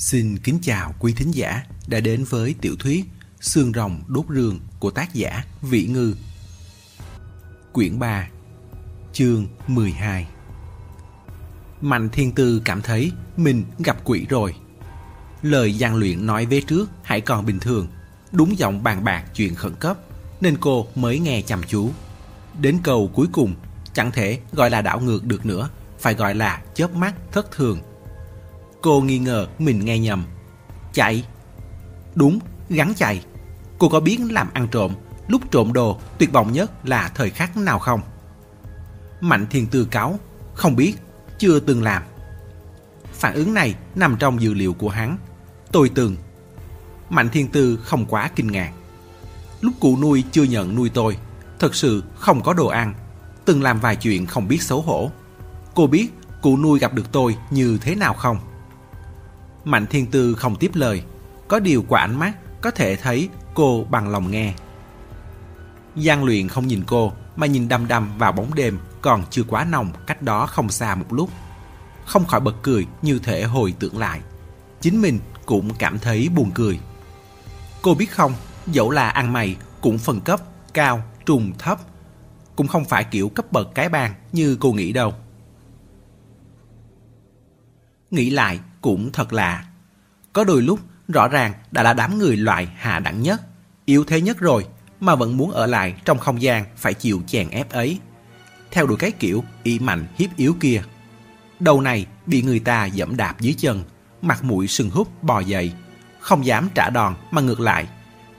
Xin kính chào quý thính giả đã đến với tiểu thuyết Xương rồng đốt rương của tác giả Vĩ Ngư. Quyển 3 Chương 12 Mạnh Thiên Tư cảm thấy mình gặp quỷ rồi. Lời gian luyện nói vế trước hãy còn bình thường, đúng giọng bàn bạc chuyện khẩn cấp, nên cô mới nghe chăm chú. Đến câu cuối cùng, chẳng thể gọi là đảo ngược được nữa, phải gọi là chớp mắt thất thường. Cô nghi ngờ mình nghe nhầm. Chạy. Đúng, gắn chạy. Cô có biết làm ăn trộm, lúc trộm đồ tuyệt vọng nhất là thời khắc nào không? Mạnh thiên tư cáo, không biết, chưa từng làm. Phản ứng này nằm trong dữ liệu của hắn. Tôi từng. Mạnh thiên tư không quá kinh ngạc. Lúc cụ nuôi chưa nhận nuôi tôi, thật sự không có đồ ăn, từng làm vài chuyện không biết xấu hổ. Cô biết cụ nuôi gặp được tôi như thế nào không? Mạnh Thiên Tư không tiếp lời, có điều qua ánh mắt có thể thấy cô bằng lòng nghe. Giang luyện không nhìn cô mà nhìn đăm đăm vào bóng đêm còn chưa quá nồng cách đó không xa một lúc. Không khỏi bật cười như thể hồi tưởng lại. Chính mình cũng cảm thấy buồn cười. Cô biết không, dẫu là ăn mày cũng phân cấp, cao, trùng, thấp. Cũng không phải kiểu cấp bậc cái bàn như cô nghĩ đâu. Nghĩ lại cũng thật lạ. Có đôi lúc rõ ràng đã là đám người loại hạ đẳng nhất, yếu thế nhất rồi mà vẫn muốn ở lại trong không gian phải chịu chèn ép ấy. Theo đuổi cái kiểu y mạnh hiếp yếu kia. Đầu này bị người ta dẫm đạp dưới chân, mặt mũi sưng húp bò dậy, không dám trả đòn mà ngược lại,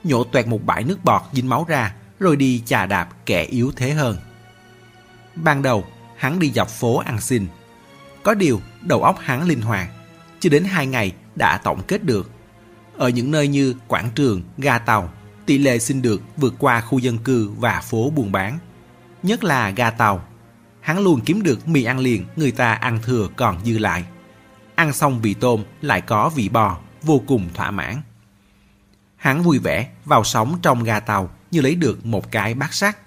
nhổ toẹt một bãi nước bọt dính máu ra rồi đi chà đạp kẻ yếu thế hơn. Ban đầu, hắn đi dọc phố ăn xin. Có điều, đầu óc hắn linh hoạt, chưa đến hai ngày đã tổng kết được. Ở những nơi như quảng trường, ga tàu, tỷ lệ xin được vượt qua khu dân cư và phố buôn bán. Nhất là ga tàu, hắn luôn kiếm được mì ăn liền người ta ăn thừa còn dư lại. Ăn xong vị tôm lại có vị bò, vô cùng thỏa mãn. Hắn vui vẻ vào sống trong ga tàu như lấy được một cái bát sắt.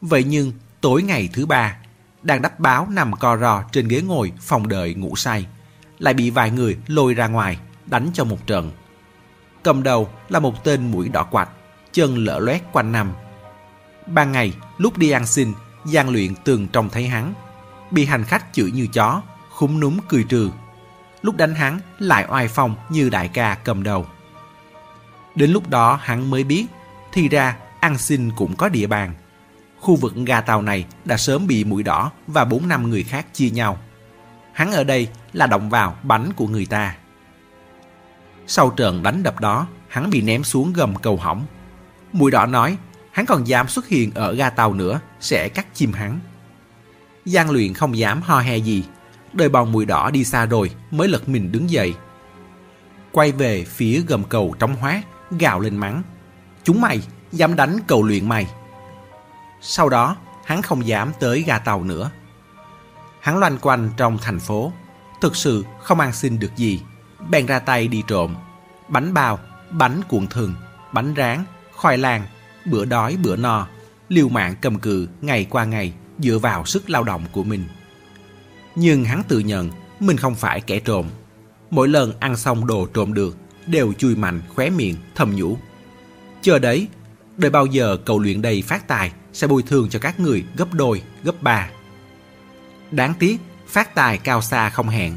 Vậy nhưng tối ngày thứ ba, đang đắp báo nằm co ro trên ghế ngồi phòng đợi ngủ say lại bị vài người lôi ra ngoài, đánh cho một trận. Cầm đầu là một tên mũi đỏ quạch, chân lỡ loét quanh năm. Ban ngày, lúc đi ăn xin, gian luyện tường trông thấy hắn. Bị hành khách chửi như chó, khúng núm cười trừ. Lúc đánh hắn lại oai phong như đại ca cầm đầu. Đến lúc đó hắn mới biết, thì ra ăn xin cũng có địa bàn. Khu vực ga tàu này đã sớm bị mũi đỏ và bốn năm người khác chia nhau. Hắn ở đây là động vào bánh của người ta. Sau trận đánh đập đó, hắn bị ném xuống gầm cầu hỏng. Mùi đỏ nói, hắn còn dám xuất hiện ở ga tàu nữa, sẽ cắt chim hắn. Giang luyện không dám ho he gì, đợi bọn mùi đỏ đi xa rồi mới lật mình đứng dậy. Quay về phía gầm cầu trong hóa, gào lên mắng. Chúng mày, dám đánh cầu luyện mày. Sau đó, hắn không dám tới ga tàu nữa. Hắn loanh quanh trong thành phố, thực sự không ăn xin được gì, bèn ra tay đi trộm. Bánh bao, bánh cuộn thừng, bánh rán, khoai lang, bữa đói bữa no, liều mạng cầm cự ngày qua ngày dựa vào sức lao động của mình. Nhưng hắn tự nhận mình không phải kẻ trộm. Mỗi lần ăn xong đồ trộm được, đều chui mạnh khóe miệng thầm nhủ. Chờ đấy, đợi bao giờ cầu luyện đầy phát tài sẽ bồi thường cho các người gấp đôi, gấp ba. Đáng tiếc, phát tài cao xa không hẹn.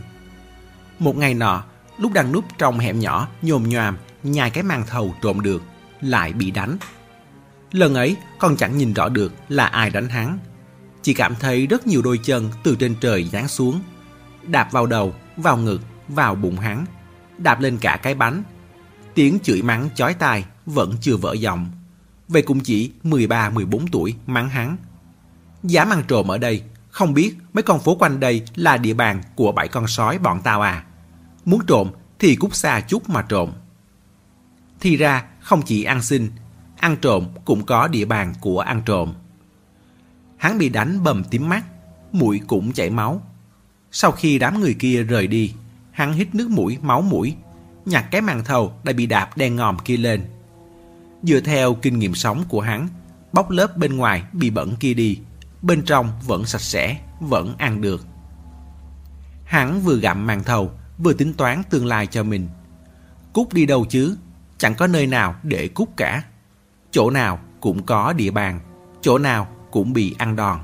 Một ngày nọ, lúc đang núp trong hẻm nhỏ nhồm nhòm nhai cái màn thầu trộm được, lại bị đánh. Lần ấy, con chẳng nhìn rõ được là ai đánh hắn. Chỉ cảm thấy rất nhiều đôi chân từ trên trời giáng xuống, đạp vào đầu, vào ngực, vào bụng hắn, đạp lên cả cái bánh. Tiếng chửi mắng chói tai vẫn chưa vỡ giọng. Vậy cũng chỉ 13-14 tuổi mắng hắn. Dám ăn trộm ở đây không biết mấy con phố quanh đây là địa bàn của bảy con sói bọn tao à. Muốn trộm thì cút xa chút mà trộm. Thì ra không chỉ ăn xin, ăn trộm cũng có địa bàn của ăn trộm. Hắn bị đánh bầm tím mắt, mũi cũng chảy máu. Sau khi đám người kia rời đi, hắn hít nước mũi máu mũi, nhặt cái màn thầu đã bị đạp đen ngòm kia lên. Dựa theo kinh nghiệm sống của hắn, bóc lớp bên ngoài bị bẩn kia đi, bên trong vẫn sạch sẽ, vẫn ăn được. Hắn vừa gặm màn thầu, vừa tính toán tương lai cho mình. Cút đi đâu chứ, chẳng có nơi nào để cút cả. Chỗ nào cũng có địa bàn, chỗ nào cũng bị ăn đòn.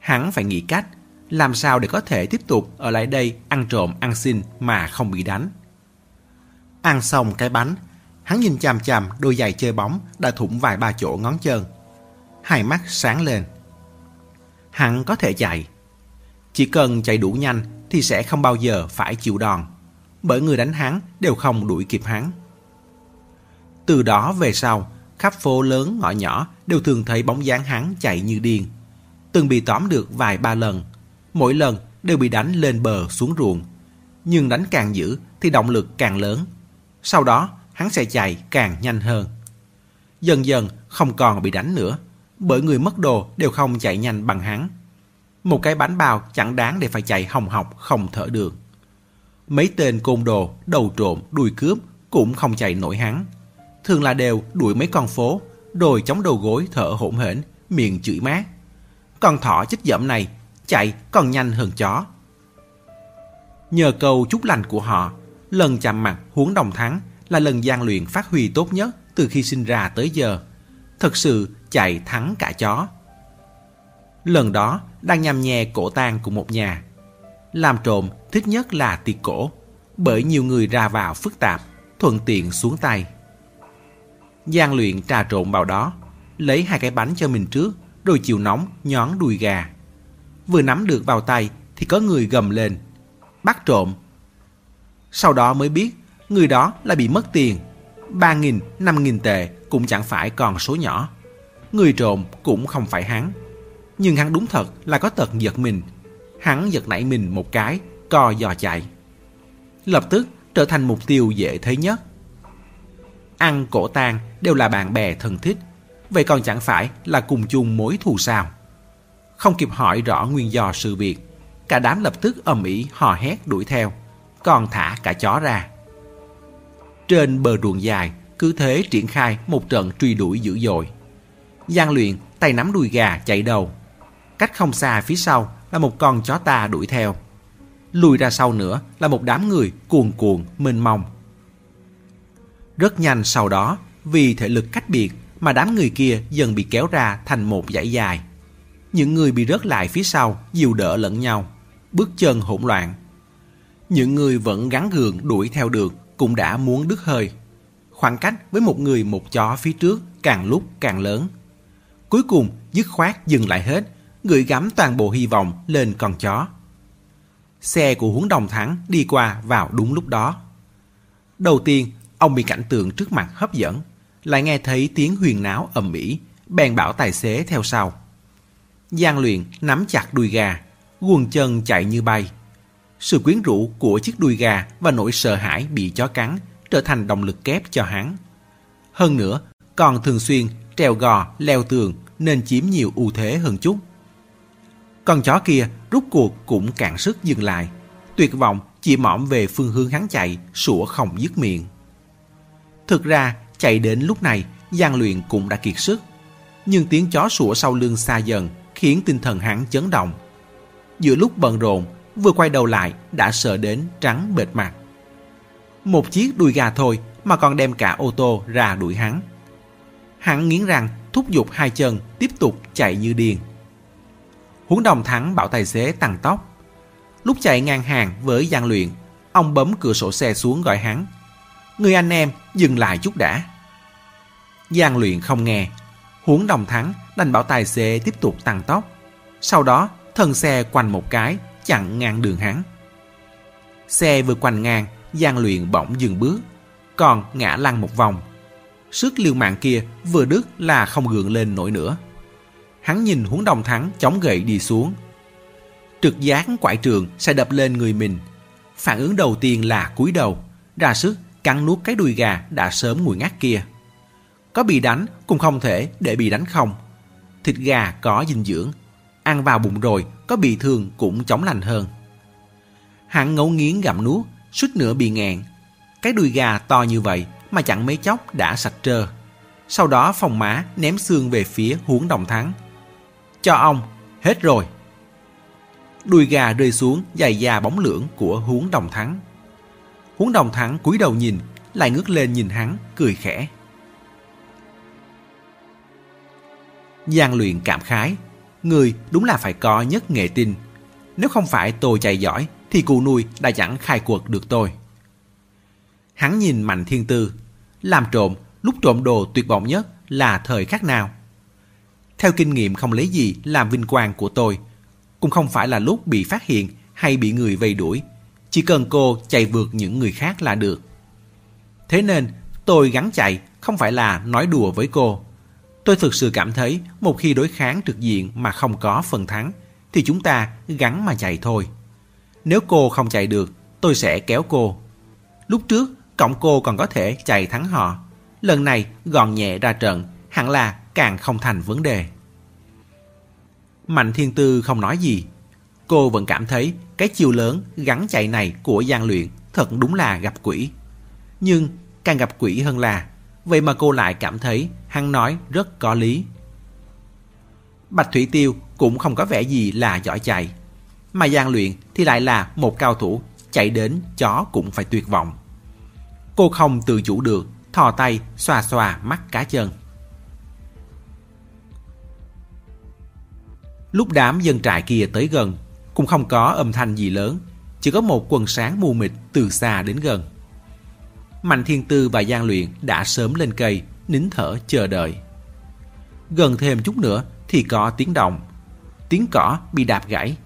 Hắn phải nghĩ cách làm sao để có thể tiếp tục ở lại đây ăn trộm ăn xin mà không bị đánh. Ăn xong cái bánh, hắn nhìn chằm chằm đôi giày chơi bóng đã thủng vài ba chỗ ngón chân. Hai mắt sáng lên. Hắn có thể chạy. Chỉ cần chạy đủ nhanh thì sẽ không bao giờ phải chịu đòn, bởi người đánh hắn đều không đuổi kịp hắn. Từ đó về sau, khắp phố lớn ngõ nhỏ đều thường thấy bóng dáng hắn chạy như điên. Từng bị tóm được vài ba lần, mỗi lần đều bị đánh lên bờ xuống ruộng. Nhưng đánh càng dữ thì động lực càng lớn. Sau đó hắn sẽ chạy càng nhanh hơn. Dần dần không còn bị đánh nữa, bởi người mất đồ đều không chạy nhanh bằng hắn. Một cái bánh bao chẳng đáng để phải chạy hồng học không thở được. Mấy tên côn đồ, đầu trộm, đuôi cướp cũng không chạy nổi hắn. Thường là đều đuổi mấy con phố, rồi chống đầu gối thở hổn hển, miệng chửi mát. Con thỏ chích dẫm này chạy còn nhanh hơn chó. Nhờ câu chúc lành của họ, lần chạm mặt huống đồng thắng là lần gian luyện phát huy tốt nhất từ khi sinh ra tới giờ. Thật sự chạy thắng cả chó. Lần đó đang nhằm nhè cổ tang của một nhà. Làm trộm thích nhất là tiệc cổ, bởi nhiều người ra vào phức tạp, thuận tiện xuống tay. Giang luyện trà trộn vào đó, lấy hai cái bánh cho mình trước, rồi chiều nóng nhón đùi gà. Vừa nắm được vào tay thì có người gầm lên, bắt trộm. Sau đó mới biết người đó là bị mất tiền, ba nghìn, năm nghìn tệ cũng chẳng phải còn số nhỏ. Người trộm cũng không phải hắn. Nhưng hắn đúng thật là có tật giật mình. Hắn giật nảy mình một cái, co giò chạy. Lập tức trở thành mục tiêu dễ thấy nhất. Ăn cổ tang đều là bạn bè thân thích. Vậy còn chẳng phải là cùng chung mối thù sao? Không kịp hỏi rõ nguyên do sự việc. Cả đám lập tức ầm ĩ hò hét đuổi theo. Còn thả cả chó ra. Trên bờ ruộng dài, cứ thế triển khai một trận truy đuổi dữ dội gian luyện tay nắm đuôi gà chạy đầu. Cách không xa phía sau là một con chó ta đuổi theo. Lùi ra sau nữa là một đám người cuồn cuộn mênh mông. Rất nhanh sau đó, vì thể lực cách biệt mà đám người kia dần bị kéo ra thành một dãy dài. Những người bị rớt lại phía sau dìu đỡ lẫn nhau, bước chân hỗn loạn. Những người vẫn gắn gượng đuổi theo được cũng đã muốn đứt hơi. Khoảng cách với một người một chó phía trước càng lúc càng lớn. Cuối cùng dứt khoát dừng lại hết, gửi gắm toàn bộ hy vọng lên con chó. Xe của huống đồng thắng đi qua vào đúng lúc đó. Đầu tiên, ông bị cảnh tượng trước mặt hấp dẫn, lại nghe thấy tiếng huyền náo ầm ĩ, bèn bảo tài xế theo sau. Giang luyện nắm chặt đuôi gà, quần chân chạy như bay. Sự quyến rũ của chiếc đuôi gà và nỗi sợ hãi bị chó cắn trở thành động lực kép cho hắn. Hơn nữa, còn thường xuyên trèo gò, leo tường nên chiếm nhiều ưu thế hơn chút. Con chó kia rút cuộc cũng cạn sức dừng lại. Tuyệt vọng chỉ mõm về phương hướng hắn chạy, sủa không dứt miệng. Thực ra, chạy đến lúc này, gian Luyện cũng đã kiệt sức. Nhưng tiếng chó sủa sau lưng xa dần khiến tinh thần hắn chấn động. Giữa lúc bận rộn, vừa quay đầu lại đã sợ đến trắng bệt mặt. Một chiếc đuôi gà thôi mà còn đem cả ô tô ra đuổi hắn. Hắn nghiến răng thúc giục hai chân tiếp tục chạy như điên. huấn đồng thắng bảo tài xế tăng tốc. Lúc chạy ngang hàng với Giang Luyện, ông bấm cửa sổ xe xuống gọi hắn. Người anh em dừng lại chút đã. Giang Luyện không nghe. huấn đồng thắng đành bảo tài xế tiếp tục tăng tốc. Sau đó thân xe quanh một cái chặn ngang đường hắn. Xe vừa quanh ngang, Giang Luyện bỗng dừng bước, còn ngã lăn một vòng. Sức liều mạng kia vừa đứt là không gượng lên nổi nữa. Hắn nhìn huống đồng thắng chống gậy đi xuống. Trực giác quải trường sẽ đập lên người mình. Phản ứng đầu tiên là cúi đầu, ra sức cắn nuốt cái đùi gà đã sớm nguội ngắt kia. Có bị đánh cũng không thể để bị đánh không. Thịt gà có dinh dưỡng, ăn vào bụng rồi có bị thương cũng chống lành hơn. Hắn ngấu nghiến gặm nuốt, suýt nữa bị ngẹn. Cái đùi gà to như vậy mà chẳng mấy chốc đã sạch trơ. Sau đó phòng má ném xương về phía huống đồng thắng. Cho ông, hết rồi. Đùi gà rơi xuống dài da bóng lưỡng của huống đồng thắng. Huống đồng thắng cúi đầu nhìn, lại ngước lên nhìn hắn, cười khẽ. Giang luyện cảm khái, người đúng là phải có nhất nghệ tinh. Nếu không phải tôi chạy giỏi, thì cụ nuôi đã chẳng khai cuộc được tôi. Hắn nhìn Mạnh Thiên Tư, làm trộm, lúc trộm đồ tuyệt vọng nhất là thời khắc nào? Theo kinh nghiệm không lấy gì làm vinh quang của tôi, cũng không phải là lúc bị phát hiện hay bị người vây đuổi. Chỉ cần cô chạy vượt những người khác là được. Thế nên tôi gắn chạy không phải là nói đùa với cô. Tôi thực sự cảm thấy một khi đối kháng trực diện mà không có phần thắng thì chúng ta gắn mà chạy thôi. Nếu cô không chạy được, tôi sẽ kéo cô. Lúc trước, cộng cô còn có thể chạy thắng họ. Lần này gọn nhẹ ra trận, hẳn là càng không thành vấn đề. Mạnh Thiên Tư không nói gì. Cô vẫn cảm thấy cái chiều lớn gắn chạy này của gian Luyện thật đúng là gặp quỷ. Nhưng càng gặp quỷ hơn là, vậy mà cô lại cảm thấy hắn nói rất có lý. Bạch Thủy Tiêu cũng không có vẻ gì là giỏi chạy. Mà gian Luyện thì lại là một cao thủ, chạy đến chó cũng phải tuyệt vọng. Cô không tự chủ được, thò tay xoa xoa mắt cá chân. Lúc đám dân trại kia tới gần, cũng không có âm thanh gì lớn, chỉ có một quần sáng mù mịt từ xa đến gần. Mạnh Thiên Tư và Giang Luyện đã sớm lên cây, nín thở chờ đợi. Gần thêm chút nữa thì có tiếng động. Tiếng cỏ bị đạp gãy.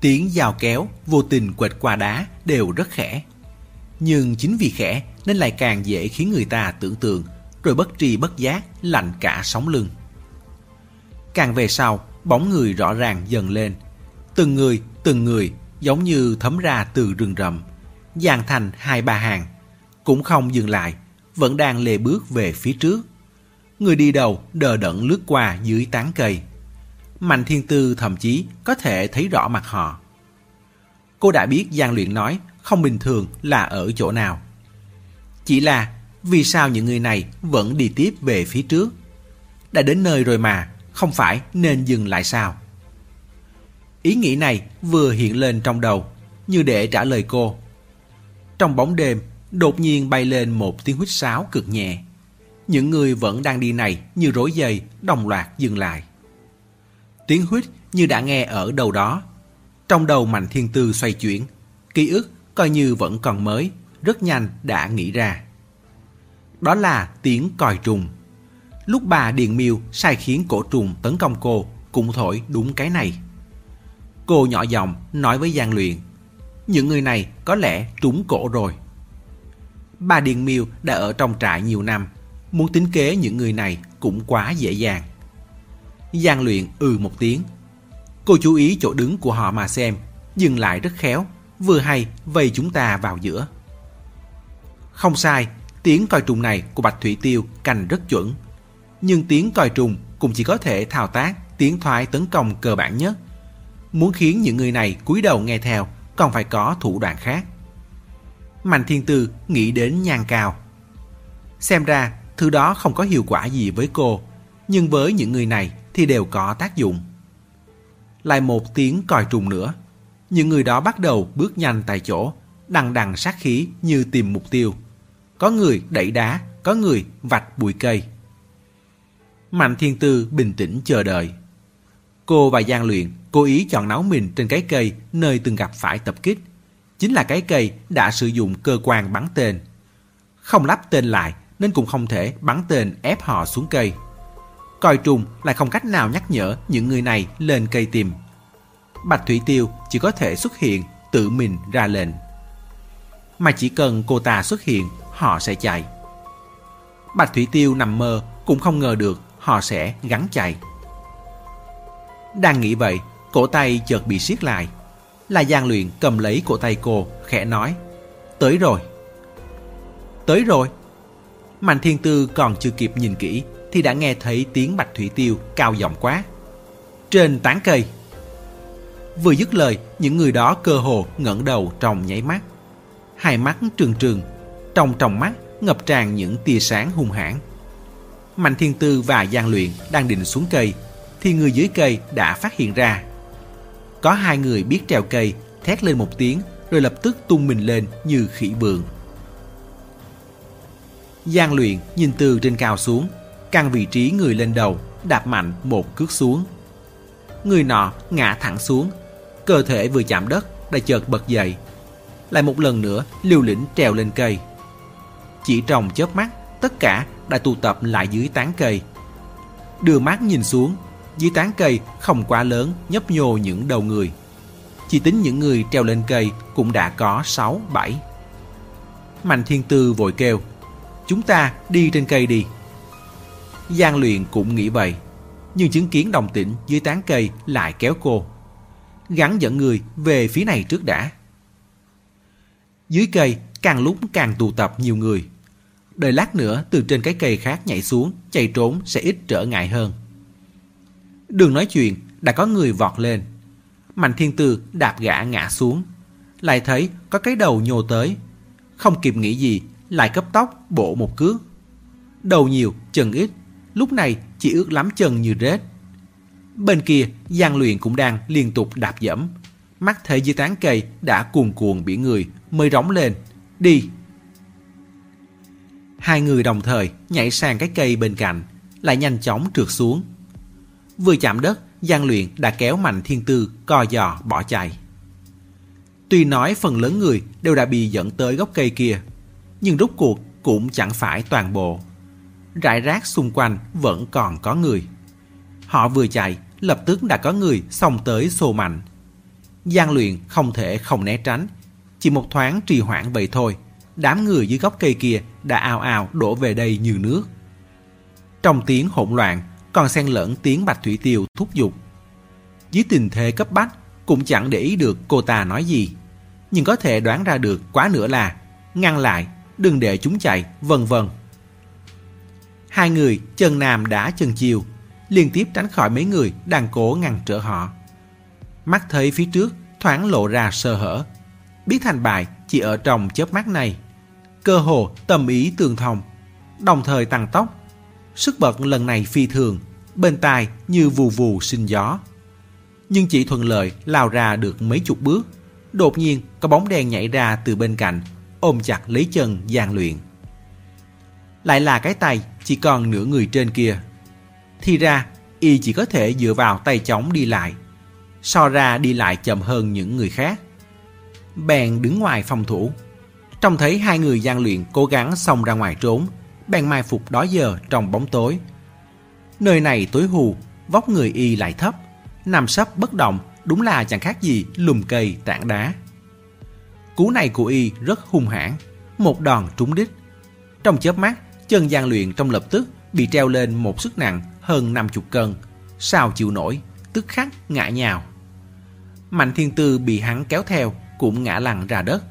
Tiếng dao kéo vô tình quệt qua đá đều rất khẽ. Nhưng chính vì khẽ nên lại càng dễ khiến người ta tưởng tượng rồi bất tri bất giác lạnh cả sống lưng. Càng về sau, bóng người rõ ràng dần lên. Từng người, từng người giống như thấm ra từ rừng rậm, dàn thành hai ba hàng, cũng không dừng lại, vẫn đang lề bước về phía trước. Người đi đầu đờ đẫn lướt qua dưới tán cây. Mạnh Thiên Tư thậm chí có thể thấy rõ mặt họ. Cô đã biết Giang Luyện nói không bình thường là ở chỗ nào. Chỉ là vì sao những người này vẫn đi tiếp về phía trước? Đã đến nơi rồi mà, không phải nên dừng lại sao? Ý nghĩ này vừa hiện lên trong đầu, như để trả lời cô. Trong bóng đêm, đột nhiên bay lên một tiếng huýt sáo cực nhẹ. Những người vẫn đang đi này như rối dây, đồng loạt dừng lại. Tiếng huýt như đã nghe ở đầu đó. Trong đầu Mạnh Thiên Tư xoay chuyển, ký ức coi như vẫn còn mới, rất nhanh đã nghĩ ra. Đó là tiếng còi trùng. Lúc bà Điền Miêu sai khiến cổ trùng tấn công cô, cũng thổi đúng cái này. Cô nhỏ giọng nói với Giang Luyện, những người này có lẽ trúng cổ rồi. Bà Điền Miêu đã ở trong trại nhiều năm, muốn tính kế những người này cũng quá dễ dàng. Giang Luyện ừ một tiếng. Cô chú ý chỗ đứng của họ mà xem, dừng lại rất khéo, vừa hay vây chúng ta vào giữa. Không sai, tiếng coi trùng này của Bạch Thủy Tiêu canh rất chuẩn. Nhưng tiếng coi trùng cũng chỉ có thể thao tác tiếng thoại tấn công cơ bản nhất. Muốn khiến những người này cúi đầu nghe theo, còn phải có thủ đoạn khác. Mạnh Thiên Tư nghĩ đến nhan cao. Xem ra, thứ đó không có hiệu quả gì với cô, nhưng với những người này thì đều có tác dụng. Lại một tiếng còi trùng nữa. Những người đó bắt đầu bước nhanh tại chỗ, đằng đằng sát khí như tìm mục tiêu. Có người đẩy đá, có người vạch bụi cây. Mạnh Thiên Tư bình tĩnh chờ đợi. Cô và Giang Luyện cố ý chọn nấu mình trên cái cây nơi từng gặp phải tập kích. Chính là cái cây đã sử dụng cơ quan bắn tên. Không lắp tên lại nên cũng không thể bắn tên ép họ xuống cây. Coi trùng lại không cách nào nhắc nhở những người này lên cây tìm. Bạch Thủy Tiêu chỉ có thể xuất hiện tự mình ra lệnh. Mà chỉ cần cô ta xuất hiện, họ sẽ chạy. Bạch Thủy Tiêu nằm mơ cũng không ngờ được họ sẽ gắn chạy. Đang nghĩ vậy, cổ tay chợt bị siết lại. Là Giang Luyện cầm lấy cổ tay cô, khẽ nói. Tới rồi. Tới rồi. Mạnh Thiên Tư còn chưa kịp nhìn kỹ thì đã nghe thấy tiếng Bạch Thủy Tiêu cao giọng quá. Trên tán cây. Vừa dứt lời, những người đó cơ hồ ngẩng đầu trong nháy mắt. Hai mắt trừng trừng, trong trong mắt ngập tràn những tia sáng hung hãn. Mạnh Thiên Tư và Giang Luyện đang định xuống cây, thì người dưới cây đã phát hiện ra. Có hai người biết trèo cây, thét lên một tiếng rồi lập tức tung mình lên như khỉ bường. Giang luyện nhìn từ trên cao xuống, căn vị trí người lên đầu, đạp mạnh một cước xuống. Người nọ ngã thẳng xuống, cơ thể vừa chạm đất đã chợt bật dậy. Lại một lần nữa liều lĩnh trèo lên cây. Chỉ trong chớp mắt, tất cả đã tụ tập lại dưới tán cây. Đưa mắt nhìn xuống, dưới tán cây không quá lớn nhấp nhô những đầu người. Chỉ tính những người treo lên cây cũng đã có 6, 7. Mạnh Thiên Tư vội kêu, chúng ta đi trên cây đi. Giang luyện cũng nghĩ vậy, nhưng chứng kiến đồng tĩnh dưới tán cây lại kéo cô. Gắn dẫn người về phía này trước đã. Dưới cây càng lúc càng tụ tập nhiều người. Đợi lát nữa từ trên cái cây khác nhảy xuống, chạy trốn sẽ ít trở ngại hơn. Đường nói chuyện, đã có người vọt lên. Mạnh thiên tư đạp gã ngã xuống. Lại thấy có cái đầu nhô tới. Không kịp nghĩ gì, lại cấp tốc bổ một cước. Đầu nhiều, chân ít, lúc này chỉ ước lắm chân như rết. Bên kia, gian Luyện cũng đang liên tục đạp dẫm. Mắt thấy dưới tán cây đã cuồn cuộn biển người, mới rống lên. Đi! Hai người đồng thời nhảy sang cái cây bên cạnh, lại nhanh chóng trượt xuống. Vừa chạm đất, gian Luyện đã kéo Mạnh Thiên Tư co giò bỏ chạy. Tuy nói phần lớn người đều đã bị dẫn tới gốc cây kia, nhưng rút cuộc cũng chẳng phải toàn bộ. Rải rác xung quanh vẫn còn có người. Họ vừa chạy, lập tức đã có người xông tới xô mạnh. Giang Luyện không thể không né tránh, chỉ một thoáng trì hoãn vậy thôi, đám người dưới gốc cây kia đã ào ào đổ về đây như nước. Trong tiếng hỗn loạn, còn xen lẫn tiếng Bạch Thủy Tiêu thúc giục. Dưới tình thế cấp bách, cũng chẳng để ý được cô ta nói gì. Nhưng có thể đoán ra được quá nữa là ngăn lại, đừng để chúng chạy, vân vân. Hai người chân nam đã chân chiều, liên tiếp tránh khỏi mấy người đang cố ngăn trở họ. Mắt thấy phía trước thoáng lộ ra sơ hở. Biết thành bại chỉ ở trong chớp mắt này. Cơ hồ tâm ý tương thông, đồng thời tăng tốc Sức bật lần này phi thường, bên tai như vù vù sinh gió. Nhưng chỉ thuận lợi lao ra được mấy chục bước, đột nhiên có bóng đen nhảy ra từ bên cạnh, ôm chặt lấy chân gian luyện. Lại là cái tay chỉ còn nửa người trên kia. Thì ra, y chỉ có thể dựa vào tay chống đi lại. So ra đi lại chậm hơn những người khác. Bèn đứng ngoài phòng thủ. Trông thấy hai người gian luyện cố gắng xông ra ngoài trốn, bèn mai phục đó giờ trong bóng tối. Nơi này tối hù, vóc người y lại thấp, nằm sấp bất động, đúng là chẳng khác gì lùm cây tảng đá. Cú này của y rất hung hãn, một đòn trúng đích. Trong chớp mắt, chân gian luyện trong lập tức bị treo lên một sức nặng hơn 50 cân, sao chịu nổi, tức khắc ngã nhào. Mạnh thiên tư bị hắn kéo theo cũng ngã lăn ra đất.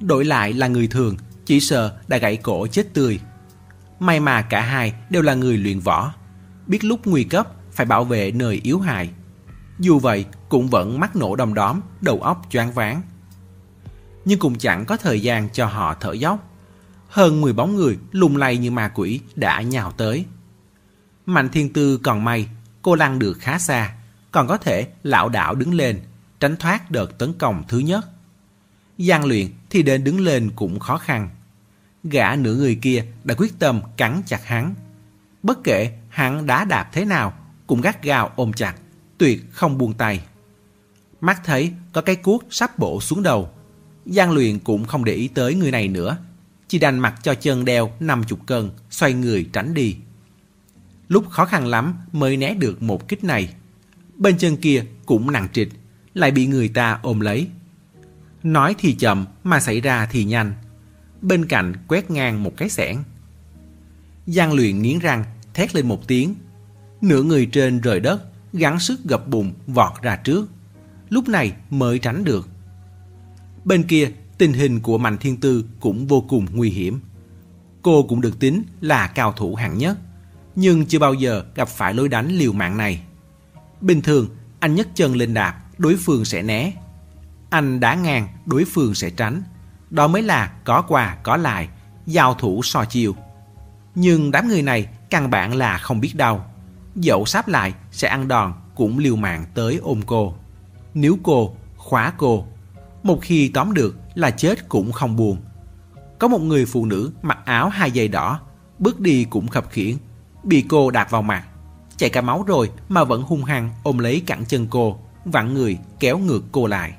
Đổi lại là người thường, chỉ sợ đã gãy cổ chết tươi. May mà cả hai đều là người luyện võ, biết lúc nguy cấp phải bảo vệ nơi yếu hại. Dù vậy cũng vẫn mắc nổ đom đóm, đầu óc choáng váng. Nhưng cũng chẳng có thời gian cho họ thở dốc. Hơn 10 bóng người lùng lay như ma quỷ đã nhào tới. Mạnh thiên tư còn may, cô lăn được khá xa, còn có thể lão đảo đứng lên, tránh thoát đợt tấn công thứ nhất. Giang luyện thì đến đứng lên cũng khó khăn gã nửa người kia đã quyết tâm cắn chặt hắn. Bất kể hắn đá đạp thế nào, cũng gắt gao ôm chặt, tuyệt không buông tay. Mắt thấy có cái cuốc sắp bổ xuống đầu. Giang luyện cũng không để ý tới người này nữa, chỉ đành mặc cho chân đeo 50 cân, xoay người tránh đi. Lúc khó khăn lắm mới né được một kích này. Bên chân kia cũng nặng trịch, lại bị người ta ôm lấy. Nói thì chậm mà xảy ra thì nhanh bên cạnh quét ngang một cái xẻng. Giang luyện nghiến răng, thét lên một tiếng. Nửa người trên rời đất, gắng sức gập bụng vọt ra trước. Lúc này mới tránh được. Bên kia, tình hình của Mạnh Thiên Tư cũng vô cùng nguy hiểm. Cô cũng được tính là cao thủ hạng nhất, nhưng chưa bao giờ gặp phải lối đánh liều mạng này. Bình thường, anh nhấc chân lên đạp, đối phương sẽ né. Anh đá ngang, đối phương sẽ tránh. Đó mới là có quà có lại, giao thủ so chiêu. Nhưng đám người này căn bản là không biết đau Dẫu sáp lại sẽ ăn đòn cũng liều mạng tới ôm cô. Nếu cô, khóa cô. Một khi tóm được là chết cũng không buồn. Có một người phụ nữ mặc áo hai dây đỏ, bước đi cũng khập khiễng bị cô đạp vào mặt. Chạy cả máu rồi mà vẫn hung hăng ôm lấy cẳng chân cô, vặn người kéo ngược cô lại.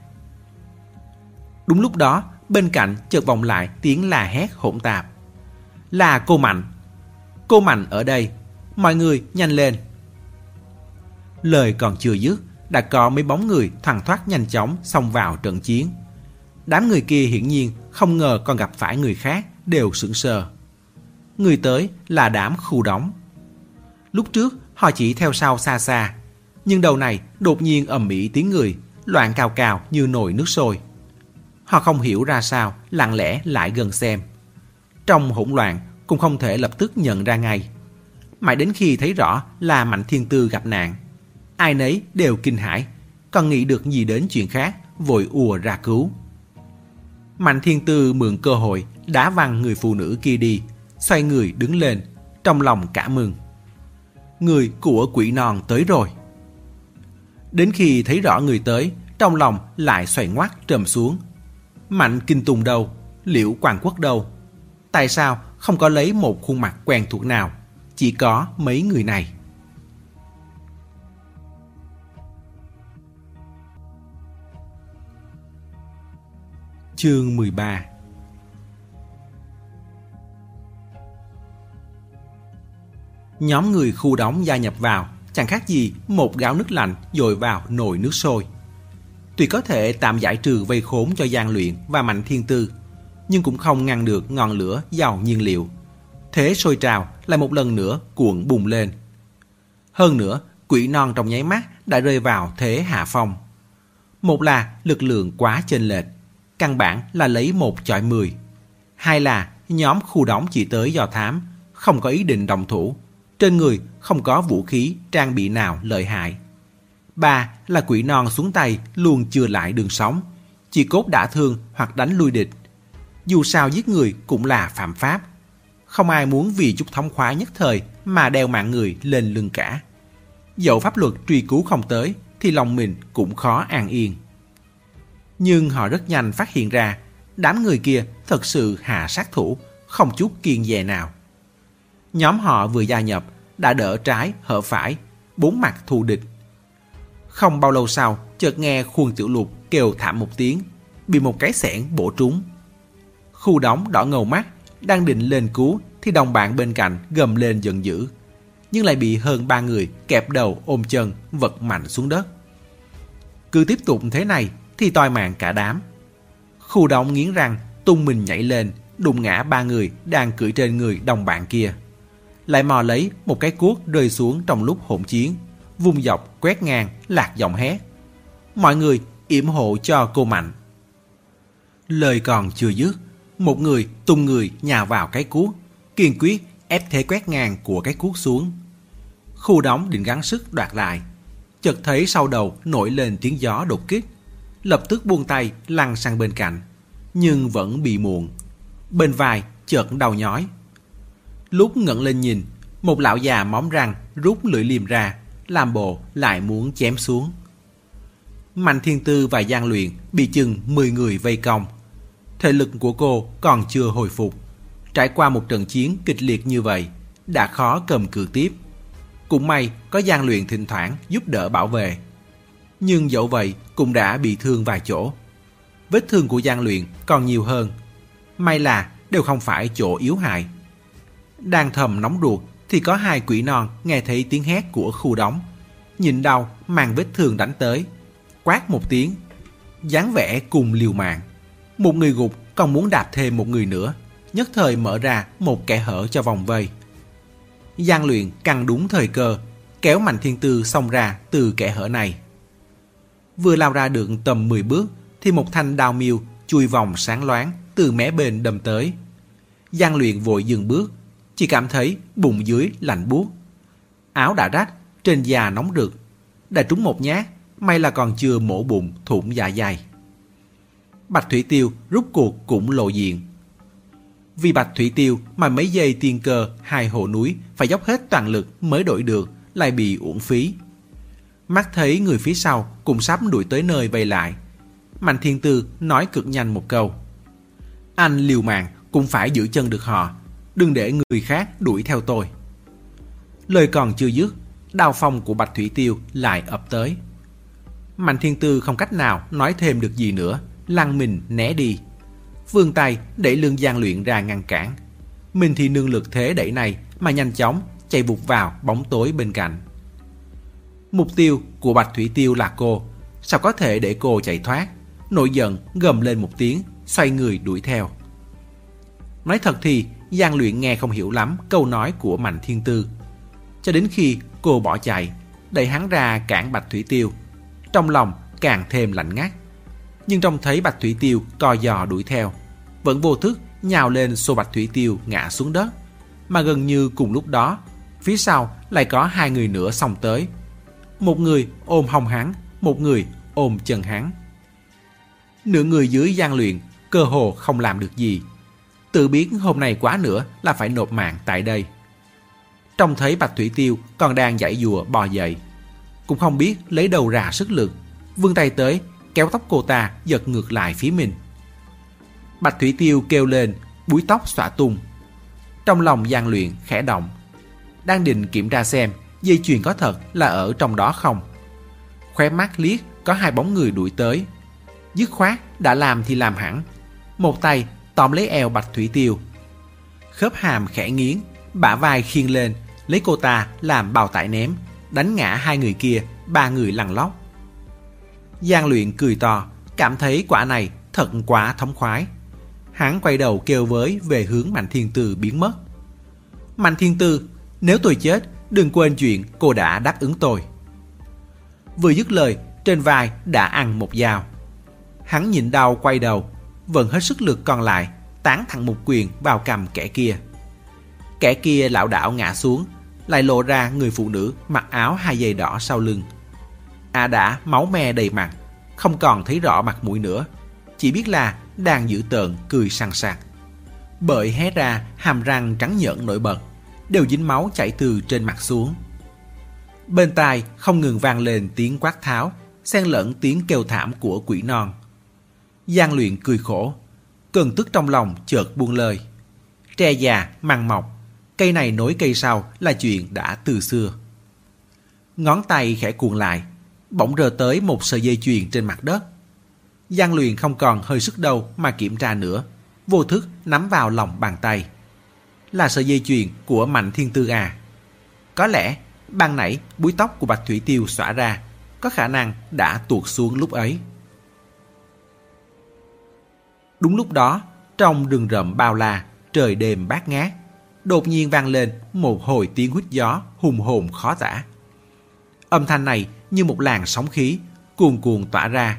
Đúng lúc đó, bên cạnh chợt vọng lại tiếng la hét hỗn tạp. Là cô Mạnh. Cô Mạnh ở đây. Mọi người nhanh lên. Lời còn chưa dứt, đã có mấy bóng người thoăn thoát nhanh chóng xông vào trận chiến. Đám người kia hiển nhiên không ngờ còn gặp phải người khác, đều sững sờ. Người tới là đám khu đóng. Lúc trước họ chỉ theo sau xa xa, nhưng đầu này đột nhiên ầm ĩ tiếng người, loạn cào cào như nồi nước sôi. Họ không hiểu ra sao, lặng lẽ lại gần xem. Trong hỗn loạn, cũng không thể lập tức nhận ra ngay. Mãi đến khi thấy rõ là Mạnh Thiên Tư gặp nạn, ai nấy đều kinh hãi, còn nghĩ được gì đến chuyện khác, vội ùa ra cứu. Mạnh Thiên Tư mượn cơ hội đá văng người phụ nữ kia đi, xoay người đứng lên, trong lòng cả mừng. Người của quỷ non tới rồi. Đến khi thấy rõ người tới, trong lòng lại xoay ngoắt trầm xuống. Mạnh Kinh Tùng đâu? Liễu Quang Quốc đâu? Tại sao không có lấy một khuôn mặt quen thuộc nào? Chỉ có mấy người này. Chương 13 Nhóm người khu đóng gia nhập vào chẳng khác gì một gáo nước lạnh dội vào nồi nước sôi. Tuy có thể tạm giải trừ vây khốn cho gian luyện và mạnh thiên tư, nhưng cũng không ngăn được ngọn lửa giàu nhiên liệu. Thế sôi trào lại một lần nữa cuộn bùng lên. Hơn nữa, quỷ non trong nháy mắt đã rơi vào thế hạ phong. Một là lực lượng quá chênh lệch, căn bản là lấy một chọi mười. Hai là nhóm khu đóng chỉ tới do thám, không có ý định đồng thủ. Trên người không có vũ khí, trang bị nào lợi hại. Ba là quỷ non xuống tay luôn chưa lại đường sống, chỉ cốt đã thương hoặc đánh lui địch. Dù sao giết người cũng là phạm pháp. Không ai muốn vì chút thống khoái nhất thời mà đeo mạng người lên lưng cả. Dẫu pháp luật truy cứu không tới thì lòng mình cũng khó an yên. Nhưng họ rất nhanh phát hiện ra đám người kia thật sự hạ sát thủ, không chút kiên dè nào. Nhóm họ vừa gia nhập đã đỡ trái, hở phải, bốn mặt thù địch. Không bao lâu sau, chợt nghe khuôn tiểu lục kêu thảm một tiếng, bị một cái xẻng bổ trúng. Khu đóng đỏ ngầu mắt, đang định lên cứu thì đồng bạn bên cạnh gầm lên giận dữ, nhưng lại bị hơn ba người kẹp đầu ôm chân vật mạnh xuống đất. Cứ tiếp tục thế này thì toi mạng cả đám. Khu đóng nghiến răng, tung mình nhảy lên, đụng ngã ba người đang cưỡi trên người đồng bạn kia. Lại mò lấy một cái cuốc rơi xuống trong lúc hỗn chiến, vùng dọc quét ngang, lạc giọng hét. Mọi người yểm hộ cho cô Mạnh. Lời còn chưa dứt, một người tung người nhào vào cái cuốc, kiên quyết ép thế quét ngang của cái cuốc xuống. Khu đóng định gắng sức đoạt lại, chợt thấy sau đầu nổi lên tiếng gió đột kích, lập tức buông tay lăn sang bên cạnh, nhưng vẫn bị muộn. Bên vai chợt đau nhói. Lúc ngẩng lên nhìn, một lão già móng răng rút lưỡi liềm ra, làm bộ lại muốn chém xuống. Mạnh Thiên Tư và Giang Luyện bị chừng 10 người vây công. Thể lực của cô còn chưa hồi phục. Trải qua một trận chiến kịch liệt như vậy, đã khó cầm cự tiếp. Cũng may có Giang Luyện thỉnh thoảng giúp đỡ bảo vệ. Nhưng dẫu vậy cũng đã bị thương vài chỗ. Vết thương của Giang Luyện còn nhiều hơn. May là đều không phải chỗ yếu hại. Đang thầm nóng ruột thì có hai quỷ non nghe thấy tiếng hét của khu đóng. Nhìn đau mang vết thương đánh tới. Quát một tiếng. dáng vẻ cùng liều mạng. Một người gục, còn muốn đạp thêm một người nữa. Nhất thời mở ra một kẻ hở cho vòng vây. Giang luyện căng đúng thời cơ. Kéo mạnh thiên tư xông ra từ kẻ hở này. Vừa lao ra được tầm 10 bước, thì một thanh đao miêu chui vòng sáng loáng từ mé bên đâm tới. Giang luyện vội dừng bước chỉ cảm thấy bụng dưới lạnh buốt. Áo đã rách, trên da nóng rực. Đã trúng một nhát, may là còn chưa mổ bụng thủng dạ dày. Bạch Thủy Tiêu rút cuộc cũng lộ diện. Vì Bạch Thủy Tiêu mà mấy giây tiên cơ hai hồ núi phải dốc hết toàn lực mới đổi được lại bị uổng phí. Mắt thấy người phía sau cũng sắp đuổi tới nơi vây lại. Mạnh Thiên Tư nói cực nhanh một câu. Anh liều mạng cũng phải giữ chân được họ. Đừng để người khác đuổi theo tôi. Lời còn chưa dứt, đao phong của Bạch Thủy Tiêu lại ập tới. Mạnh Thiên Tư không cách nào nói thêm được gì nữa, lăn mình né đi. Vương tay đẩy lương gian luyện ra ngăn cản. Mình thì nương lực thế đẩy này mà nhanh chóng chạy vụt vào bóng tối bên cạnh. Mục tiêu của Bạch Thủy Tiêu là cô, sao có thể để cô chạy thoát? Nổi giận gầm lên một tiếng, xoay người đuổi theo. Nói thật thì Giang Luyện nghe không hiểu lắm câu nói của Mạnh Thiên Tư. Cho đến khi cô bỏ chạy, đẩy hắn ra cản Bạch Thủy Tiêu. Trong lòng càng thêm lạnh ngắt. Nhưng trông thấy Bạch Thủy Tiêu co giò đuổi theo, vẫn vô thức nhào lên xô Bạch Thủy Tiêu ngã xuống đất. Mà gần như cùng lúc đó, phía sau lại có hai người nữa xông tới. Một người ôm hông hắn, một người ôm chân hắn. Nửa người dưới gian luyện, cơ hồ không làm được gì. Tự biến hôm nay quá nữa là phải nộp mạng tại đây. Trông thấy Bạch Thủy Tiêu còn đang giải dùa bò dậy. Cũng không biết lấy đầu ra sức lực. Vươn tay tới, kéo tóc cô ta giật ngược lại phía mình. Bạch Thủy Tiêu kêu lên, búi tóc xõa tung. Trong lòng gian luyện khẽ động. Đang định kiểm tra xem dây chuyền có thật là ở trong đó không. Khóe mắt liếc có hai bóng người đuổi tới. Dứt khoát đã làm thì làm hẳn. Một tay tóm lấy eo Bạch Thủy Tiêu. Khớp hàm khẽ nghiến, bả vai khiêng lên, lấy cô ta làm bào tải ném, đánh ngã hai người kia, ba người lằn lóc. Giang luyện cười to, cảm thấy quả này thật quá thống khoái. Hắn quay đầu kêu với về hướng Mạnh Thiên Tư biến mất. Mạnh Thiên Tư, nếu tôi chết, đừng quên chuyện cô đã đáp ứng tôi. Vừa dứt lời, trên vai đã ăn một dao. Hắn nhịn đau quay đầu, vẫn hết sức lực còn lại, tán thẳng một quyền vào cầm kẻ kia. Kẻ kia lảo đảo ngã xuống, lại lộ ra người phụ nữ mặc áo hai dây đỏ sau lưng. À đã máu me đầy mặt, không còn thấy rõ mặt mũi nữa, chỉ biết là đang giữ tợn cười sằng sạc. Bởi hé ra hàm răng trắng nhợn nổi bật, đều dính máu chảy từ trên mặt xuống. Bên tai không ngừng vang lên tiếng quát tháo, xen lẫn tiếng kêu thảm của quỷ non gian luyện cười khổ, cơn tức trong lòng chợt buông lời. Tre già, măng mọc, cây này nối cây sau là chuyện đã từ xưa. Ngón tay khẽ cuộn lại, bỗng rờ tới một sợi dây chuyền trên mặt đất. gian luyện không còn hơi sức đâu mà kiểm tra nữa, vô thức nắm vào lòng bàn tay. Là sợi dây chuyền của Mạnh Thiên Tư à. Có lẽ ban nãy búi tóc của Bạch Thủy Tiêu xõa ra, có khả năng đã tuột xuống lúc ấy. Đúng lúc đó, trong rừng rậm bao la, trời đêm bát ngát, đột nhiên vang lên một hồi tiếng huýt gió hùng hồn khó tả. Âm thanh này như một làn sóng khí cuồn cuồn tỏa ra.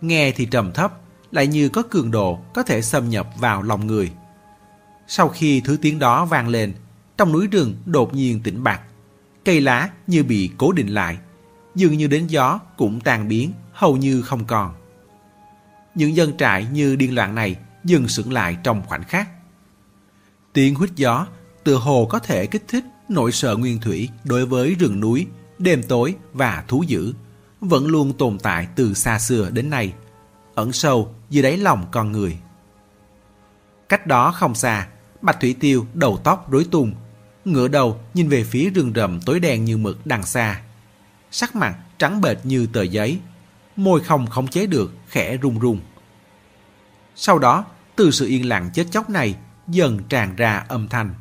Nghe thì trầm thấp, lại như có cường độ có thể xâm nhập vào lòng người. Sau khi thứ tiếng đó vang lên, trong núi rừng đột nhiên tĩnh bạc. Cây lá như bị cố định lại, dường như đến gió cũng tan biến, hầu như không còn. Những dân trại như điên loạn này dừng sững lại trong khoảnh khắc. Tiếng huýt gió tựa hồ có thể kích thích nỗi sợ nguyên thủy đối với rừng núi, đêm tối và thú dữ, vẫn luôn tồn tại từ xa xưa đến nay, ẩn sâu dưới đáy lòng con người. Cách đó không xa, Bạch Thủy Tiêu đầu tóc rối tung, ngửa đầu nhìn về phía rừng rậm tối đen như mực đằng xa. Sắc mặt trắng bệch như tờ giấy, môi không khống chế được, khẽ run run. Sau đó, từ sự yên lặng chết chóc này dần tràn ra âm thanh.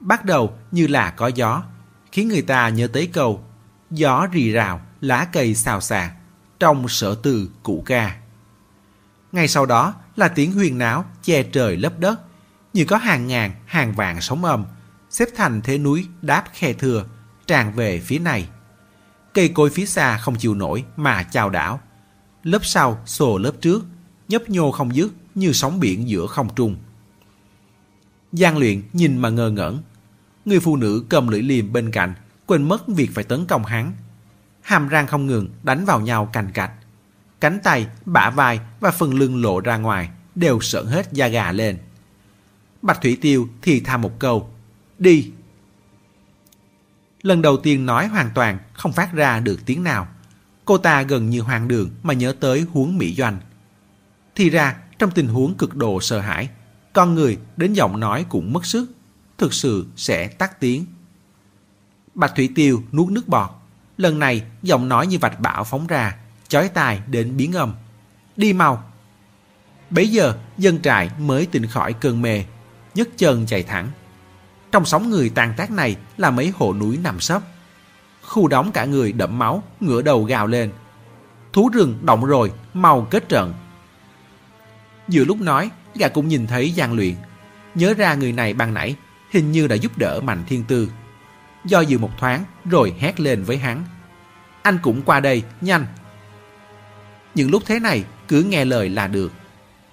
Bắt đầu như là có gió, khiến người ta nhớ tới câu gió rì rào, lá cây xào xạc trong sở từ cũ ca. Ngay sau đó là tiếng huyền náo che trời lấp đất, như có hàng ngàn, hàng vạn sóng âm, xếp thành thế núi đáp khe thừa, tràn về phía này. Cây cối phía xa không chịu nổi mà chào đảo. Lớp sau xô lớp trước, nhấp nhô không dứt như sóng biển giữa không trung. Giang luyện nhìn mà ngơ ngẩn. Người phụ nữ cầm lưỡi liềm bên cạnh, quên mất việc phải tấn công hắn. Hàm răng không ngừng đánh vào nhau cành cạch. Cánh tay, bả vai và phần lưng lộ ra ngoài đều sợn hết da gà lên. Bạch Thủy Tiêu thì tha một câu, đi. Lần đầu tiên nói hoàn toàn không phát ra được tiếng nào. Cô ta gần như hoang đường mà nhớ tới huống Mỹ Doanh. Thì ra, trong tình huống cực độ sợ hãi, con người đến giọng nói cũng mất sức, thực sự sẽ tắt tiếng. Bạch Thủy Tiêu nuốt nước bọt. Lần này, giọng nói như vạch bão phóng ra, chói tai đến biến âm. Đi mau! Bấy giờ, dân trại mới tỉnh khỏi cơn mê, nhấc chân chạy thẳng. Trong sóng người tàn tác này là mấy hộ núi nằm sấp. Khu đóng cả người đẫm máu, ngửa đầu gào lên. Thú rừng động rồi, mau kết trận. Giữa lúc nói, gã cũng nhìn thấy Giang Luyện. Nhớ ra người này ban nãy, hình như đã giúp đỡ Mạnh Thiên Tư. Do dự một thoáng, rồi hét lên với hắn. Anh cũng qua đây, nhanh. Những lúc thế này, cứ nghe lời là được.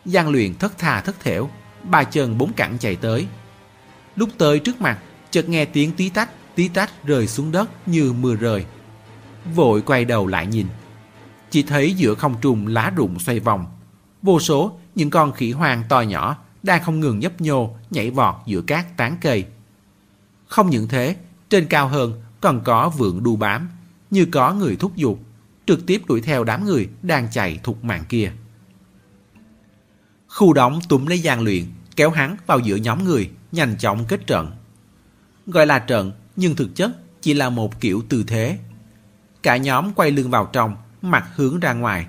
Giang Luyện thất thà thất thểu, ba chân bốn cẳng chạy tới. Lúc tới trước mặt, chợt nghe tiếng tí tách, tí tách rơi xuống đất như mưa rơi. Vội quay đầu lại nhìn. Chỉ thấy giữa không trung lá rụng xoay vòng. Vô số những con khỉ hoang to nhỏ đang không ngừng nhấp nhô, nhảy vọt giữa các tán cây. Không những thế, trên cao hơn còn có vượng đu bám, như có người thúc giục, trực tiếp đuổi theo đám người đang chạy thục mạng kia. Khu đóng túm lấy gian luyện, kéo hắn vào giữa nhóm người, nhanh chóng kết trận. Gọi là trận, nhưng thực chất chỉ là một kiểu tư thế. Cả nhóm quay lưng vào trong, mặt hướng ra ngoài.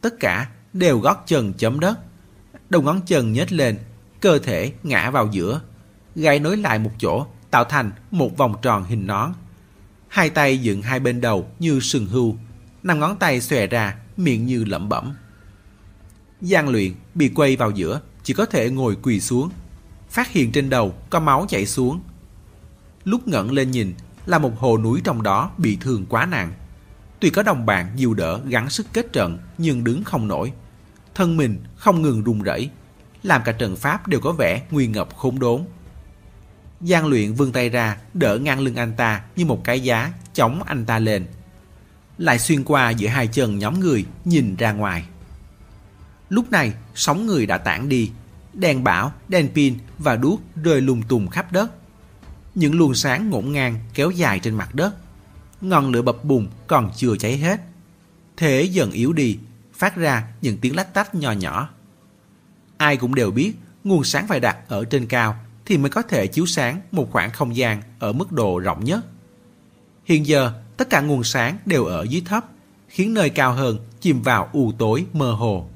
Tất cả đều gót chân chấm đất. Đầu ngón chân nhếch lên, cơ thể ngã vào giữa. Gai nối lại một chỗ, tạo thành một vòng tròn hình nón. Hai tay dựng hai bên đầu như sừng hưu, năm ngón tay xòe ra, miệng như lẩm bẩm. Giang luyện bị quay vào giữa, chỉ có thể ngồi quỳ xuống. Phát hiện trên đầu có máu chảy xuống. Lúc ngẩng lên nhìn là một hồ núi trong đó bị thương quá nặng. Tuy có đồng bạn dìu đỡ gắng sức kết trận nhưng đứng không nổi. Thân mình không ngừng run rẩy, làm cả trận pháp đều có vẻ nguy ngập khốn đốn. Giang luyện vươn tay ra đỡ ngang lưng anh ta như một cái giá chống anh ta lên. Lại xuyên qua giữa hai chân nhóm người nhìn ra ngoài. Lúc này, sóng người đã tản đi. Đèn bão, đèn pin và đuốc rơi lung tung khắp đất. Những luồng sáng ngổn ngang kéo dài trên mặt đất. Ngọn lửa bập bùng còn chưa cháy hết. Thế dần yếu đi, phát ra những tiếng lách tách nhỏ nhỏ. Ai cũng đều biết nguồn sáng phải đặt ở trên cao thì mới có thể chiếu sáng một khoảng không gian ở mức độ rộng nhất. Hiện giờ, tất cả nguồn sáng đều ở dưới thấp, khiến nơi cao hơn chìm vào u tối mơ hồ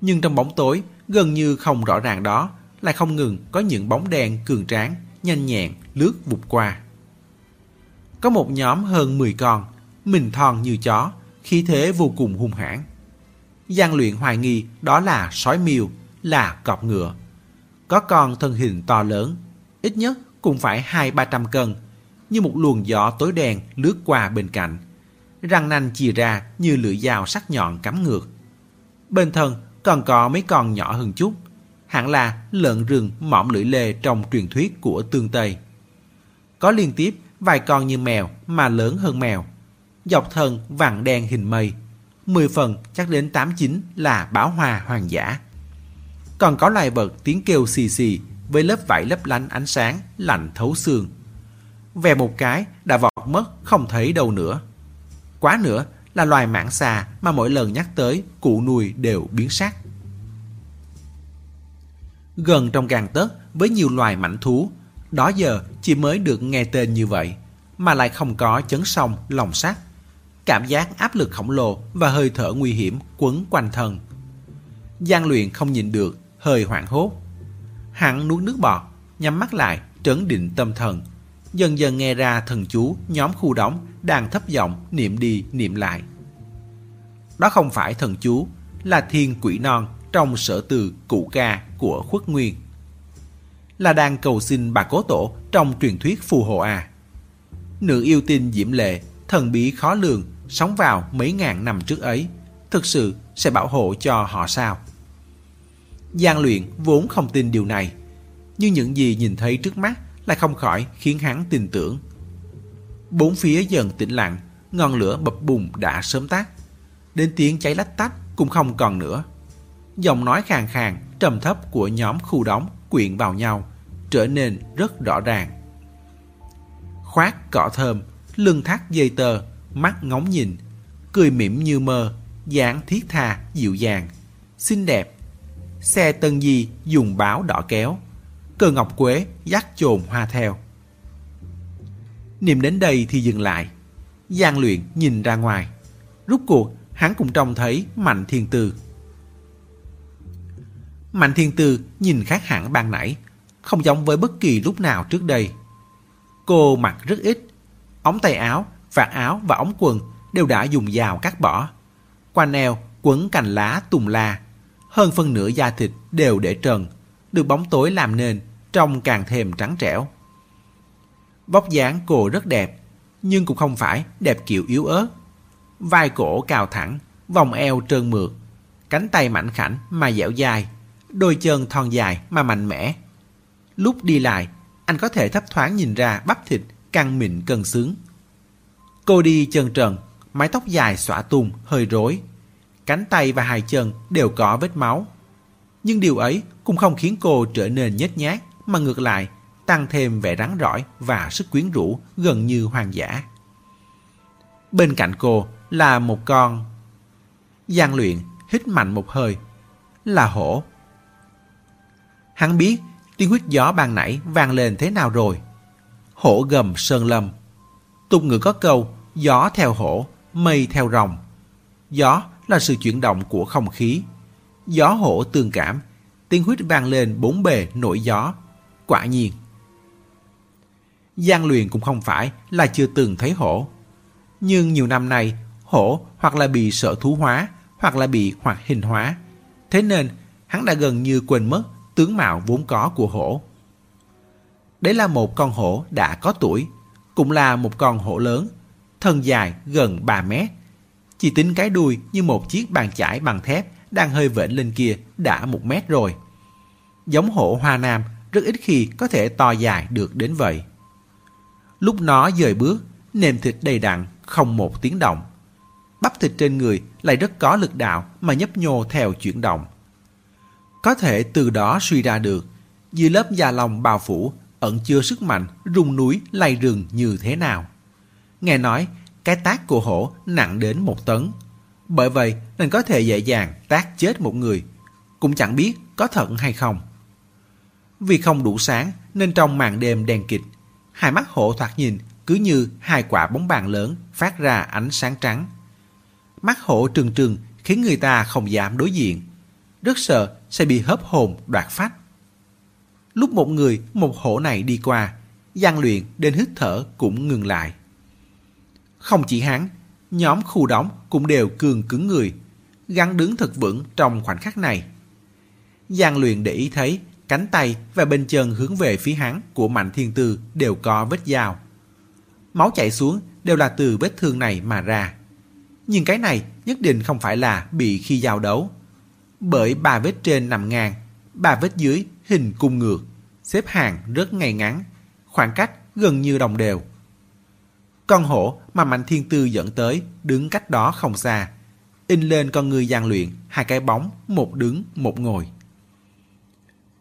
nhưng trong bóng tối gần như không rõ ràng đó lại không ngừng có những bóng đèn cường tráng, nhanh nhẹn lướt vụt qua. Có một nhóm hơn 10 con, mình thon như chó, khí thế vô cùng hung hãn. Giang luyện hoài nghi đó là sói miêu, là cọp ngựa. Có con thân hình to lớn, ít nhất cũng phải hai ba trăm cân, như một luồng gió tối đen lướt qua bên cạnh. Răng nanh chìa ra như lưỡi dao sắc nhọn cắm ngược. Bên thân còn có mấy con nhỏ hơn chút, hẳn là lợn rừng mõm lưỡi lê trong truyền thuyết của tương Tây. Có liên tiếp vài con như mèo mà lớn hơn mèo, dọc thân vàng đen hình mây, mười phần chắc đến tám chín là báo hòa hoàng giả Còn có loài vật tiếng kêu xì xì với lớp vải lấp lánh ánh sáng lạnh thấu xương. Về một cái đã vọt mất không thấy đâu nữa. Quá nữa là loài mãng xà mà mỗi lần nhắc tới cụ nuôi đều biến sắc. Gần trong càng tấc với nhiều loài mảnh thú, đó giờ chỉ mới được nghe tên như vậy, mà lại không có chấn sông, lòng sắt. Cảm giác áp lực khổng lồ và hơi thở nguy hiểm quấn quanh thân. Giang luyện không nhìn được, hơi hoảng hốt. Hắn nuốt nước bọt, nhắm mắt lại, trấn định tâm thần. Dần dần nghe ra thần chú nhóm khu đóng đang thấp giọng niệm đi niệm lại. Đó không phải thần chú, là thiên quỷ non trong sở từ cụ ca của khuất nguyên. Là đang cầu xin bà cố tổ trong truyền thuyết phù hộ à. Nữ yêu tinh diễm lệ, thần bí khó lường, sống vào mấy ngàn năm trước ấy, thực sự sẽ bảo hộ cho họ sao? gian luyện vốn không tin điều này, nhưng những gì nhìn thấy trước mắt lại không khỏi khiến hắn tin tưởng. Bốn phía dần tĩnh lặng, ngọn lửa bập bùng đã sớm tắt. Đến tiếng cháy lách tách cũng không còn nữa. Giọng nói khàn khàn, trầm thấp của nhóm khu đóng quyện vào nhau, trở nên rất rõ ràng. khoác cỏ thơm, lưng thắt dây tơ, mắt ngóng nhìn, cười mỉm như mơ, dáng thiết tha, dịu dàng, xinh đẹp. Xe tân di dùng báo đỏ kéo, cờ ngọc quế dắt chồn hoa theo. Niệm đến đây thì dừng lại. Giang luyện nhìn ra ngoài. Rút cuộc, hắn cũng trông thấy Mạnh Thiên Tư. Mạnh Thiên Tư nhìn khác hẳn ban nãy, không giống với bất kỳ lúc nào trước đây. Cô mặc rất ít, ống tay áo, vạt áo và ống quần đều đã dùng dao cắt bỏ. Quanh eo quấn cành lá tùng la, hơn phân nửa da thịt đều để trần, được bóng tối làm nên, trông càng thêm trắng trẻo. Vóc dáng cô rất đẹp, nhưng cũng không phải đẹp kiểu yếu ớt. Vai cổ cao thẳng, vòng eo trơn mượt, cánh tay mảnh khảnh mà dẻo dai, đôi chân thon dài mà mạnh mẽ. Lúc đi lại, anh có thể thấp thoáng nhìn ra bắp thịt căng mịn cân xứng. Cô đi chân trần, mái tóc dài xõa tung, hơi rối. Cánh tay và hai chân đều có vết máu. Nhưng điều ấy cũng không khiến cô trở nên nhếch nhác, mà ngược lại tăng thêm vẻ rắn rỏi và sức quyến rũ gần như hoang dã. Bên cạnh cô là một con. Giang luyện hít mạnh một hơi. Là hổ. Hắn biết tiếng huyết gió ban nãy vang lên thế nào rồi. Hổ gầm sơn lâm. Tục ngữ có câu gió theo hổ, mây theo rồng. Gió là sự chuyển động của không khí. Gió hổ tương cảm, tiếng huyết vang lên bốn bề nổi gió. Quả nhiên. Giang luyện cũng không phải là chưa từng thấy hổ. Nhưng nhiều năm nay, hổ hoặc là bị sợ thú hóa, hoặc là bị hoạt hình hóa. Thế nên, hắn đã gần như quên mất tướng mạo vốn có của hổ. Đấy là một con hổ đã có tuổi, cũng là một con hổ lớn, thân dài gần 3 mét. Chỉ tính cái đuôi như một chiếc bàn chải bằng thép đang hơi vểnh lên kia đã một mét rồi. Giống hổ hoa nam rất ít khi có thể to dài được đến vậy. Lúc nó dời bước, nềm thịt đầy đặn, không một tiếng động. Bắp thịt trên người lại rất có lực đạo mà nhấp nhô theo chuyển động. Có thể từ đó suy ra được, dưới lớp da lòng bao phủ ẩn chứa sức mạnh rung núi lay rừng như thế nào. Nghe nói, cái tác của hổ nặng đến một tấn. Bởi vậy nên có thể dễ dàng tác chết một người, cũng chẳng biết có thật hay không. Vì không đủ sáng nên trong màn đêm đen kịch, hai mắt hổ thoạt nhìn cứ như hai quả bóng bàn lớn phát ra ánh sáng trắng. Mắt hổ trừng trừng khiến người ta không dám đối diện. Rất sợ sẽ bị hớp hồn đoạt phách. Lúc một người, một hổ này đi qua, gian luyện đến hít thở cũng ngừng lại. Không chỉ hắn, nhóm khu đóng cũng đều cường cứng người, gắn đứng thật vững trong khoảnh khắc này. Giang luyện để ý thấy cánh tay và bên chân hướng về phía hắn của Mạnh Thiên Tư đều có vết dao. Máu chảy xuống đều là từ vết thương này mà ra. Nhưng cái này nhất định không phải là bị khi giao đấu. Bởi ba vết trên nằm ngang, ba vết dưới hình cung ngược, xếp hàng rất ngay ngắn, khoảng cách gần như đồng đều. Con hổ mà Mạnh Thiên Tư dẫn tới đứng cách đó không xa, in lên con người gian luyện hai cái bóng, một đứng, một ngồi.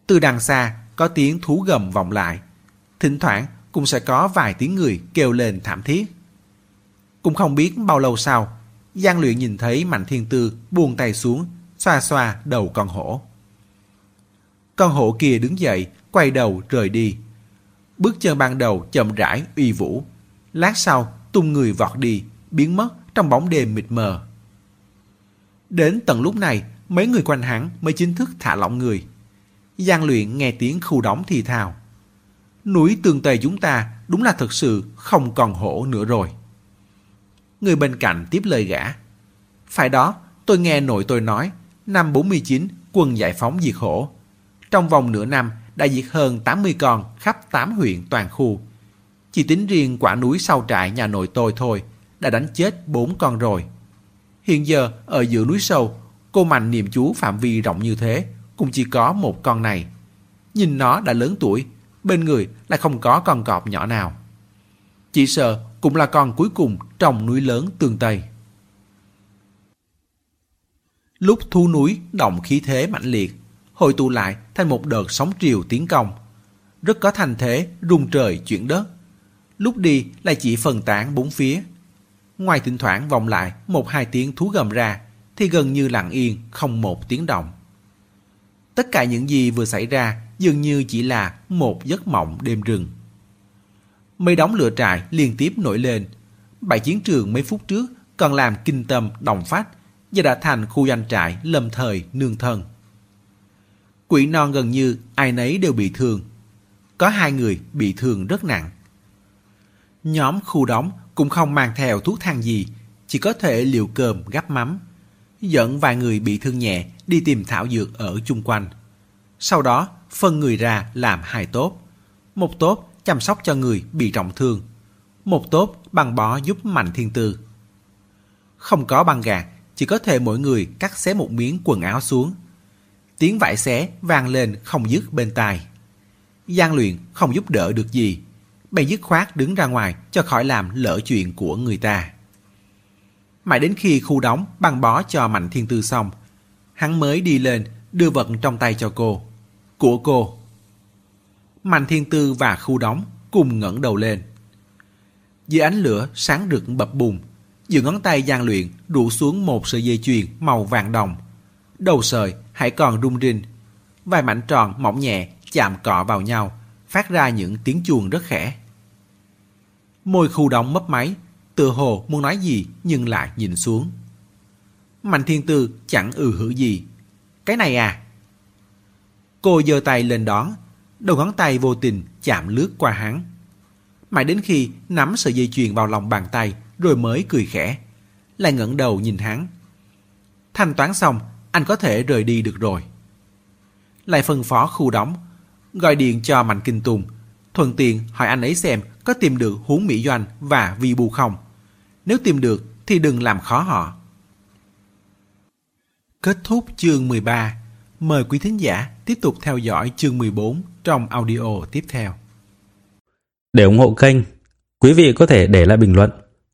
Từ đằng xa có tiếng thú gầm vọng lại, thỉnh thoảng cũng sẽ có vài tiếng người kêu lên thảm thiết. Cũng không biết bao lâu sau, Giang Luyện nhìn thấy Mạnh Thiên Tư buông tay xuống, xoa xoa đầu con hổ. Con hổ kia đứng dậy, quay đầu rời đi. Bước chân ban đầu chậm rãi uy vũ. Lát sau, tung người vọt đi, biến mất trong bóng đêm mịt mờ. Đến tận lúc này, mấy người quanh hắn mới chính thức thả lỏng người. Giang luyện nghe tiếng khu đóng thì thào. Núi tường tây chúng ta đúng là thật sự không còn hổ nữa rồi. Người bên cạnh tiếp lời gã. Phải đó, tôi nghe nội tôi nói, năm 49 quân giải phóng diệt hổ. Trong vòng nửa năm đã diệt hơn 80 con khắp 8 huyện toàn khu. Chỉ tính riêng quả núi sau trại nhà nội tôi thôi, đã đánh chết 4 con rồi. Hiện giờ ở giữa núi sâu, cô mạnh niệm chú phạm vi rộng như thế, cũng chỉ có một con này. Nhìn nó đã lớn tuổi, bên người lại không có con cọp nhỏ nào. Chỉ sợ cũng là con cuối cùng trong núi lớn tương Tây. Lúc thu núi động khí thế mạnh liệt, hội tụ lại thành một đợt sóng triều tiến công. Rất có thành thế rung trời chuyển đất. lúc đi lại chỉ phần tán bốn phía. Ngoài thỉnh thoảng vọng lại một hai tiếng thú gầm ra, thì gần như lặng yên, không một tiếng động. Tất cả những gì vừa xảy ra dường như chỉ là một giấc mộng đêm rừng. mây đóng lửa trại liên tiếp nổi lên. Bãi chiến trường mấy phút trước còn làm kinh tâm đồng phách, và đã thành khu doanh trại lâm thời nương thân. Quỷ non gần như ai nấy đều bị thương. Có hai người bị thương rất nặng. Nhóm khu đóng cũng không mang theo thuốc thang gì, chỉ có thể liều cơm gắp mắm. Dẫn vài người bị thương nhẹ đi tìm thảo dược ở chung quanh. Sau đó phân người ra làm hai tốt. Một tốt chăm sóc cho người bị trọng thương. Một tốt băng bó giúp Mạnh Thiên Tư. Không có băng gạc, chỉ có thể mỗi người cắt xé một miếng quần áo xuống. Tiếng vải xé vang lên không dứt bên tai. Giang luyện không giúp đỡ được gì. Bèn dứt khoát đứng ra ngoài cho khỏi làm lỡ chuyện của người ta. Mãi đến khi khu đóng băng bó cho Mạnh Thiên Tư xong, hắn mới đi lên đưa vật trong tay cho cô. Của cô. Mạnh Thiên Tư và khu đóng cùng ngẩng đầu lên. Dưới ánh lửa sáng rực bập bùng, giữa ngón tay gian luyện rủ xuống một sợi dây chuyền màu vàng đồng. Đầu sợi hãy còn rung rinh. Vài mảnh tròn mỏng nhẹ chạm cọ vào nhau, phát ra những tiếng chuông rất khẽ. Môi khu đóng mấp máy, tựa hồ muốn nói gì nhưng lại nhìn xuống. Mạnh Thiên Tư chẳng ừ hử gì. Cái này à? Cô giơ tay lên đón, đầu ngón tay vô tình chạm lướt qua hắn. Mãi đến khi nắm sợi dây chuyền vào lòng bàn tay rồi mới cười khẽ, lại ngẩng đầu nhìn hắn. Thanh toán xong, anh có thể rời đi được rồi. Lại phân phó khu đóng, gọi điện cho Mạnh Kinh Tùng, thuận tiện hỏi anh ấy xem có tìm được huống Mỹ Doanh và Vi Bù không. Nếu tìm được thì đừng làm khó họ. Kết thúc chương 13. Mời quý thính giả tiếp tục theo dõi chương 14 trong audio tiếp theo. Để ủng hộ kênh, quý vị có thể để lại bình luận